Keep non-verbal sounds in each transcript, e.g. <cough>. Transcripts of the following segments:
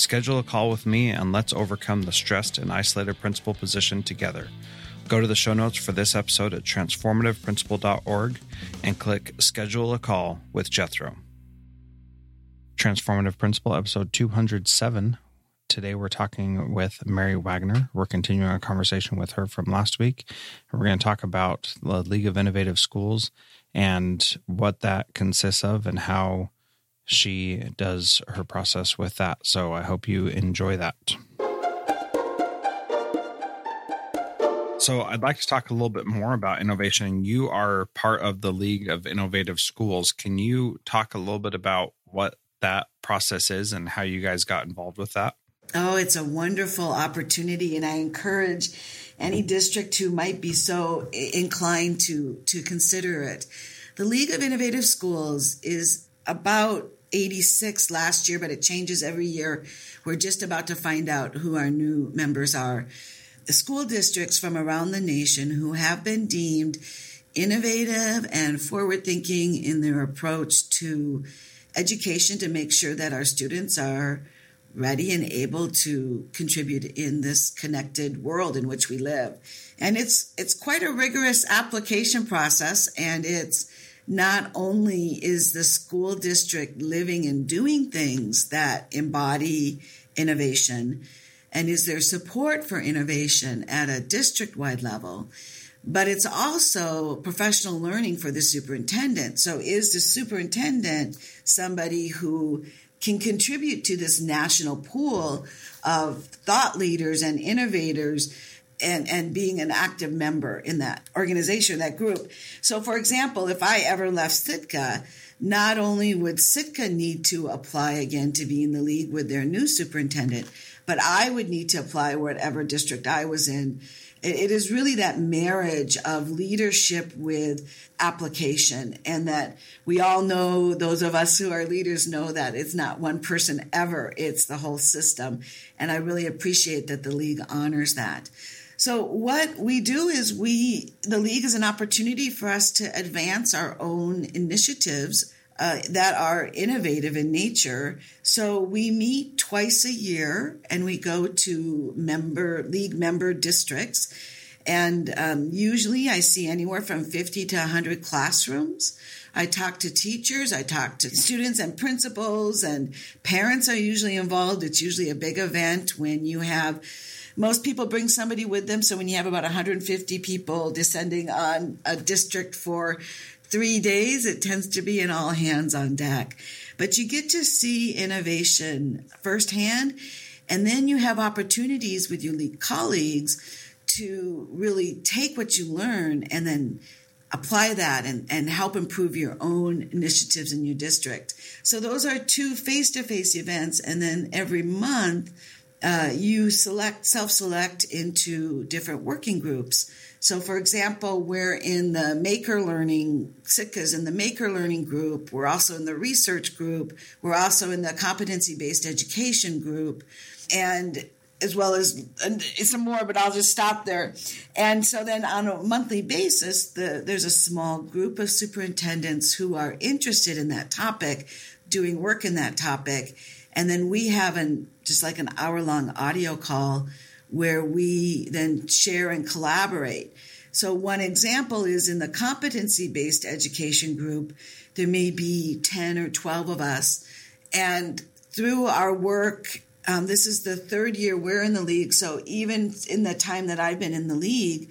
Schedule a call with me and let's overcome the stressed and isolated principal position together. Go to the show notes for this episode at transformativeprincipal.org and click Schedule a Call with Jethro. Transformative Principal, episode 207. Today we're talking with Mary Wegner. We're continuing our conversation with her from last week. We're going to talk about the League of Innovative Schools and what that consists of and how she does her process with that. So I hope you enjoy that. So I'd like to talk a little bit more about innovation. You are part of the League of Innovative Schools. Can you talk a little bit about what that process is and how you guys got involved with that? Oh, it's a wonderful opportunity, and I encourage any district who might be so inclined to to consider it. The League of Innovative Schools is about 86 last year, but it changes every year. We're just about to find out who our new members are. The school districts from around the nation who have been deemed innovative and forward thinking in their approach to education to make sure that our students are ready and able to contribute in this connected world in which we live. And it's it's quite a rigorous application process and it's not only is the school district living and doing things that embody innovation, and is there support for innovation at a district wide level, but it's also professional learning for the superintendent. So, is the superintendent somebody who can contribute to this national pool of thought leaders and innovators and, and being an active member in that organization, that group. So, for example, if I ever left Sitka, not only would Sitka need to apply again to be in the league with their new superintendent, but I would need to apply whatever district I was in. It is really that marriage of leadership with application, and that we all know, those of us who are leaders know that it's not one person ever, it's the whole system. And I really appreciate that the league honors that. So what we do is we, the league is an opportunity for us to advance our own initiatives uh, that are innovative in nature. So we meet twice a year and we go to member, league member districts. And um, usually I see anywhere from 50 to 100 classrooms. I talk to teachers, I talk to students and principals, and parents are usually involved. It's usually a big event when you have most people bring somebody with them. So when you have about 150 people descending on a district for three days, it tends to be an all hands on deck. But you get to see innovation firsthand. And then you have opportunities with your league colleagues to really take what you learn and then apply that and, and help improve your own initiatives in your district. So those are two face-to-face events. And then every month, uh, you select, self-select into different working groups. So, for example, we're in the Maker Learning, Sitka's in the Maker Learning group. We're also in the research group. We're also in the competency based education group. And as well as some more, but I'll just stop there. And so then on a monthly basis, the, there's a small group of superintendents who are interested in that topic, doing work in that topic. And then we have an, just like an hour long audio call where we then share and collaborate. So one example is in the competency based education group, there may be 10 or 12 of us. And through our work, um, this is the third year we're in the league. So even in the time that I've been in the league,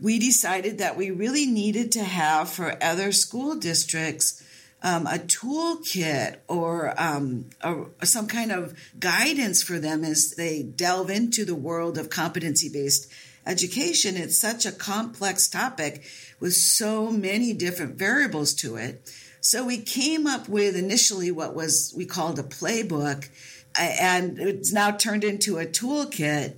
we decided that we really needed to have for other school districts um, a toolkit or um, a, some kind of guidance for them as they delve into the world of competency based education. It's such a complex topic with so many different variables to it. So we came up with initially what was we called a playbook, and it's now turned into a toolkit.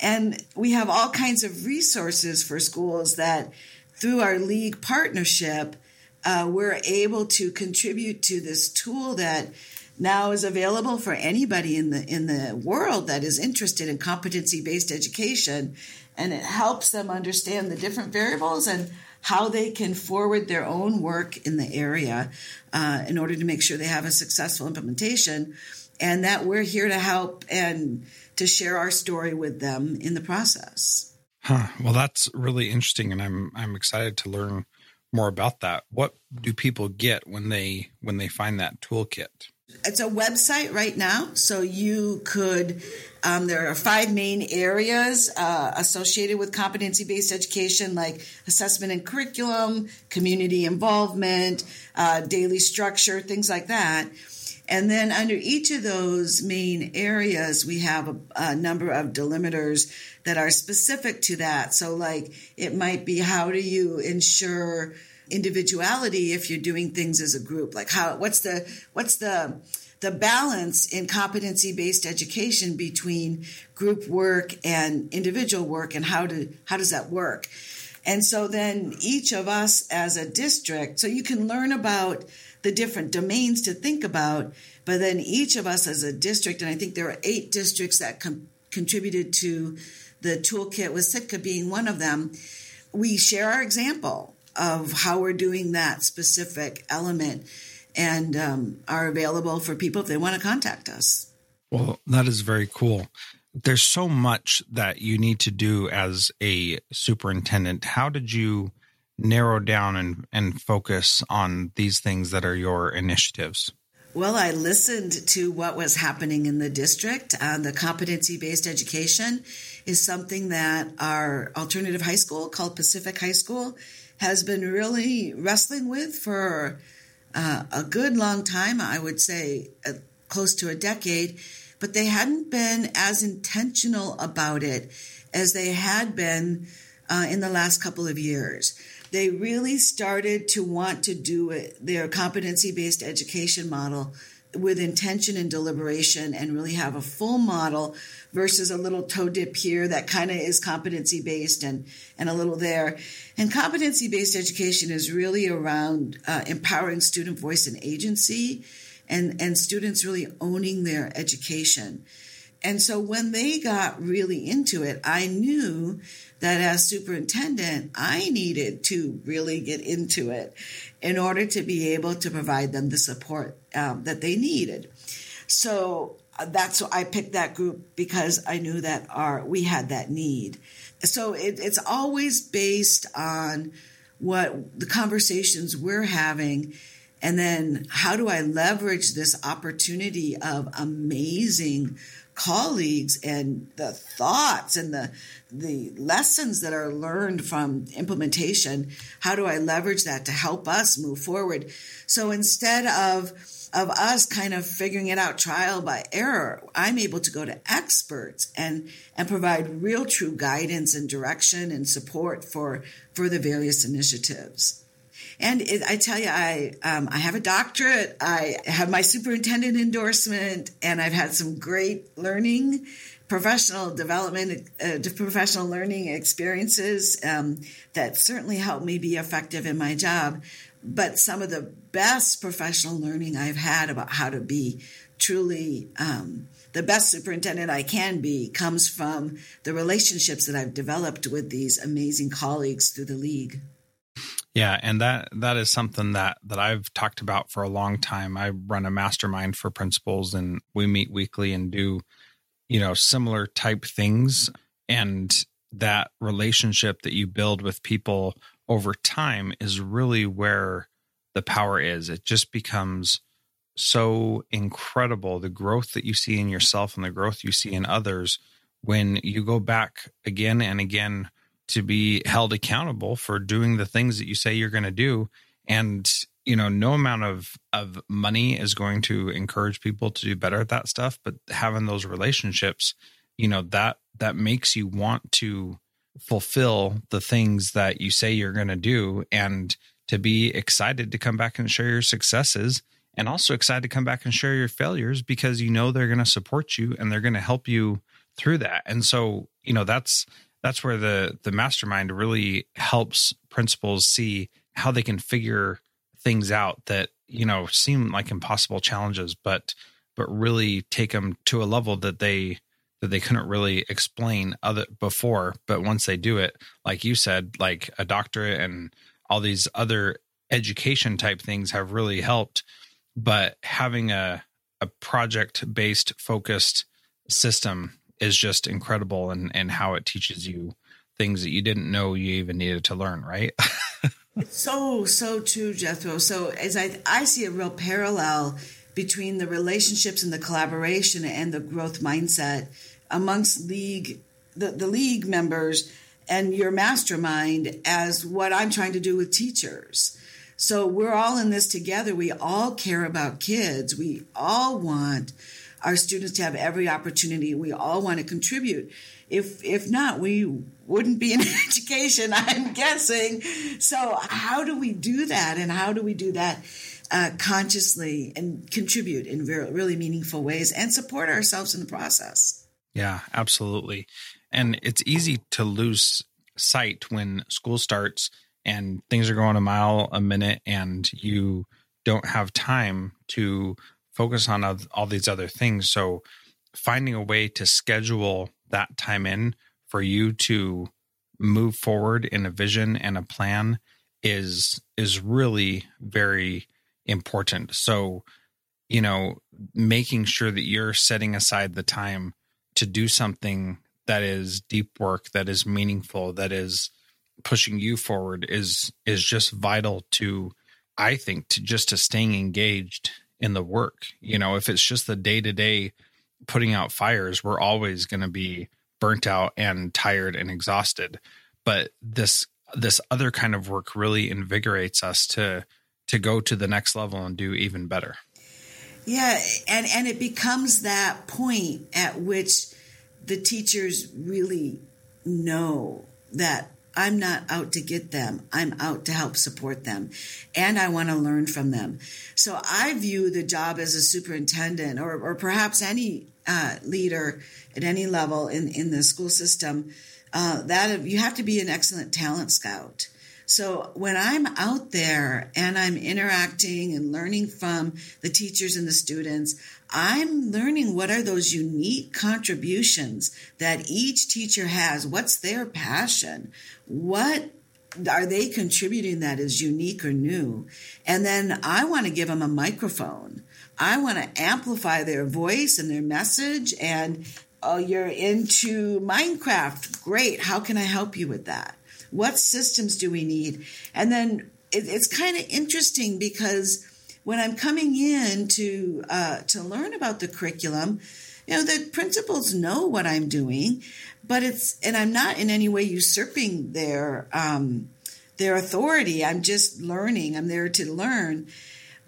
And we have all kinds of resources for schools that, through our league partnership, uh, we're able to contribute to this tool that now is available for anybody in the in the world that is interested in competency based education and it helps them understand the different variables and how they can forward their own work in the area uh, in order to make sure they have a successful implementation and that we're here to help and to share our story with them in the process. Huh. Well, that's really interesting, and I'm I'm excited to learn more about that. What do people get when they when they find that toolkit? It's a website right now, so you could. Um, there are five main areas uh, associated with competency based education, like assessment and curriculum, community involvement, uh, daily structure, things like that. And then under each of those main areas, we have a, a, number of delimiters that are specific to that. So, like, it might be how do you ensure individuality if you're doing things as a group? Like, how, what's the, what's the, the balance in competency based education between group work and individual work and how do, how does that work? And so then each of us as a district, so you can learn about the different domains to think about. But then each of us as a district, and I think there are eight districts that com- contributed to the toolkit, with Sitka being one of them, we share our example of how we're doing that specific element and um, are available for people if they want to contact us. Well, that is very cool. There's so much that you need to do as a superintendent. How did you narrow down and, and focus on these things that are your initiatives? Well, I listened to what was happening in the district. Uh, the competency based education is something that our alternative high school called Pacific High School has been really wrestling with for uh, a good long time. I would say uh, close to a decade, but they hadn't been as intentional about it as they had been uh, in the last couple of years they really started to want to do it, their competency based education model with intention and deliberation and really have a full model versus a little toe dip here that kind of is competency based and, and a little there. And competency based education is really around uh, empowering student voice and agency and, and students really owning their education. And so when they got really into it, I knew that as superintendent, I needed to really get into it in order to be able to provide them the support um, that they needed. So uh, that's why I picked that group because I knew that our we had that need. So it, it's always based on what the conversations we're having and then how do I leverage this opportunity of amazing colleagues and the thoughts and the the lessons that are learned from implementation how do i leverage that to help us move forward so instead of of us kind of figuring it out trial by error, I'm able to go to experts and and provide real true guidance and direction and support for for the various initiatives. And it, I tell you, I um, I have a doctorate. I have my superintendent endorsement, and I've had some great learning, professional development, uh, professional learning experiences um, that certainly helped me be effective in my job but some of the best professional learning I've had about how to be truly um, the best superintendent I can be comes from the relationships that I've developed with these amazing colleagues through the league. Yeah, and that that is something that that I've talked about for a long time. I run a mastermind for principals and we meet weekly and do you know similar type things and that relationship that you build with people over time is really where the power is. It just becomes so incredible the growth that you see in yourself and the growth you see in others when you go back again and again to be held accountable for doing the things that you say you're going to do and you know no amount of of money is going to encourage people to do better at that stuff but having those relationships you know that that makes you want to fulfill the things that you say you're going to do and to be excited to come back and share your successes and also excited to come back and share your failures because you know they're going to support you and they're going to help you through that. And so, you know, that's that's where the the mastermind really helps principals see how they can figure things out that, you know, seem like impossible challenges but but really take them to a level that they that they couldn't really explain other before. But once they do it like you said like a doctorate and all these other education type things have really helped. But having a a project based focused system is just incredible and and how it teaches you things that you didn't know you even needed to learn right <laughs> so so true jethro so as i i see a real parallel between the relationships and the collaboration and the growth mindset amongst league the, the league members and your mastermind as what I'm trying to do with teachers. So we're all in this together. We all care about kids. We all want our students to have every opportunity. We all want to contribute. If if not, we wouldn't be in <laughs> education, I'm guessing. So how do we do that? And how do we do that uh, consciously and contribute in very, really meaningful ways and support ourselves in the process? Yeah, absolutely. And it's easy to lose sight when school starts and things are going a mile a minute and you don't have time to focus on all these other things. So finding a way to schedule that time in for you to move forward in a vision and a plan is is really very important. So, you know, making sure that you're setting aside the time to do something that is deep work, that is meaningful, that is pushing you forward is is just vital to I think to just to staying engaged in the work. You know, if it's just the day to day putting out fires, we're always going to be burnt out and tired and exhausted. But this this other kind of work really invigorates us to to go to the next level and do even better. Yeah, and and it becomes that point at which the teachers really know that I'm not out to get them. I'm out to help support them. And I want to learn from them. So I view the job as a superintendent or, or perhaps any uh, leader at any level in, in the school system uh, that you have to be an excellent talent scout. So when I'm out there and I'm interacting and learning from the teachers and the students, I'm learning what are those unique contributions that each teacher has. What's their passion? What are they contributing that is unique or new? And then I want to give them a microphone. I want to amplify their voice and their message. And oh, you're into Minecraft. Great. How can I help you with that? What systems do we need? And then it, it's kind of interesting because when I'm coming in to uh, to learn about the curriculum, you know, the principals know what I'm doing, but it's and I'm not in any way usurping their um, their authority. I'm just learning. I'm there to learn.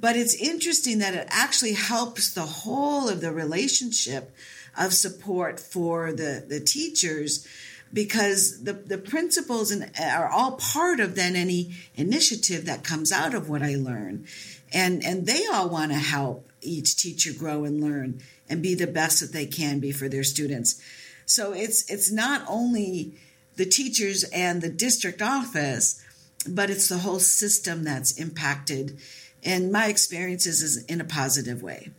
But it's interesting that it actually helps the whole of the relationship of support for the, the teachers because the, the principals and are all part of then any initiative that comes out of what I learn. And, and they all want to help each teacher grow and learn and be the best that they can be for their students. So it's, it's not only the teachers and the district office, but it's the whole system that's impacted. And my experiences is in a positive way.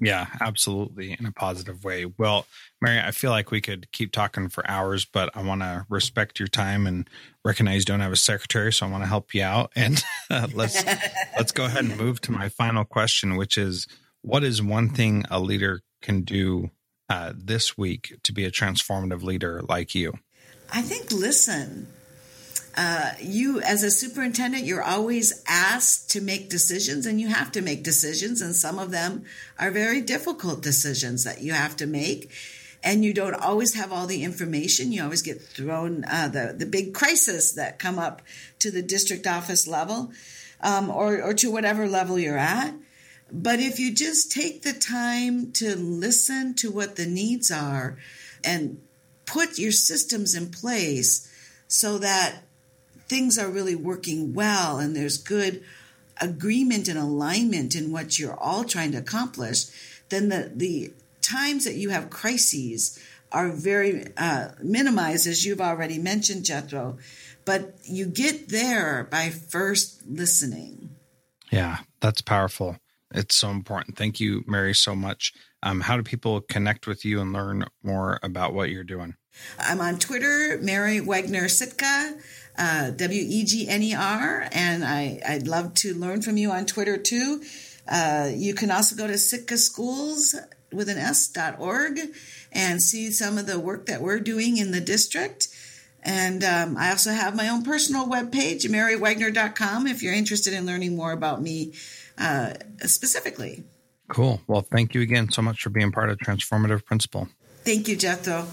Yeah, absolutely. In a positive way. Well, Mary, I feel like we could keep talking for hours, but I want to respect your time and recognize you don't have a secretary, so I want to help you out. <laughs> And uh, let's <laughs> let's go ahead and move to my final question, which is, what is one thing a leader can do uh, this week to be a transformative leader like you? I think listen. Uh, you, as a superintendent, you're always asked to make decisions, and you have to make decisions, and some of them are very difficult decisions that you have to make. And you don't always have all the information. You always get thrown uh, the the big crisis that come up to the district office level, um, or or to whatever level you're at. But if you just take the time to listen to what the needs are, and put your systems in place so that things are really working well and there's good agreement and alignment in what you're all trying to accomplish, then the, the times that you have crises are very uh, minimized, as you've already mentioned, Jethro. But you get there by first listening. Yeah, that's powerful. It's so important. Thank you, Mary, so much. Um, how do people connect with you and learn more about what you're doing? I'm on Twitter, Mary Wegner Sitka, uh, W E G N E R, and I, I'd love to learn from you on Twitter too. Uh, you can also go to Sitka Schools with an S dot org and see some of the work that we're doing in the district. And um, I also have my own personal webpage, marywegner.com, if you're interested in learning more about me uh, specifically. Cool. Well, thank you again so much for being part of Transformative Principal. Thank you, Jethro.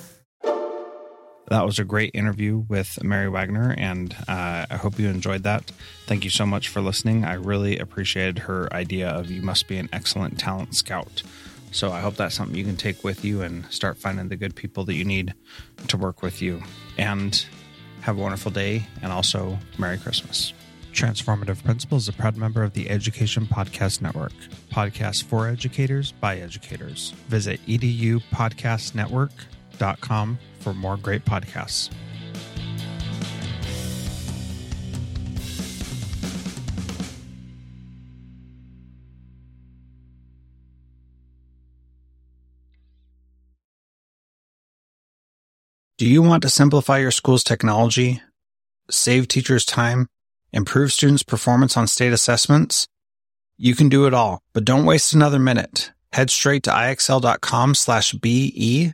That was a great interview with Mary Wegner, and uh, I hope you enjoyed that. Thank you so much for listening. I really appreciated her idea of you must be an excellent talent scout. So I hope that's something you can take with you and start finding the good people that you need to work with you. And have a wonderful day, and also Merry Christmas. Transformative Principles is a proud member of the Education Podcast Network. Podcasts for educators by educators. Visit edupodcastnetwork.com for more great podcasts. Do you want to simplify your school's technology, save teachers time, improve students' performance on state assessments? You can do it all, but don't waste another minute. Head straight to ixl.com slash BE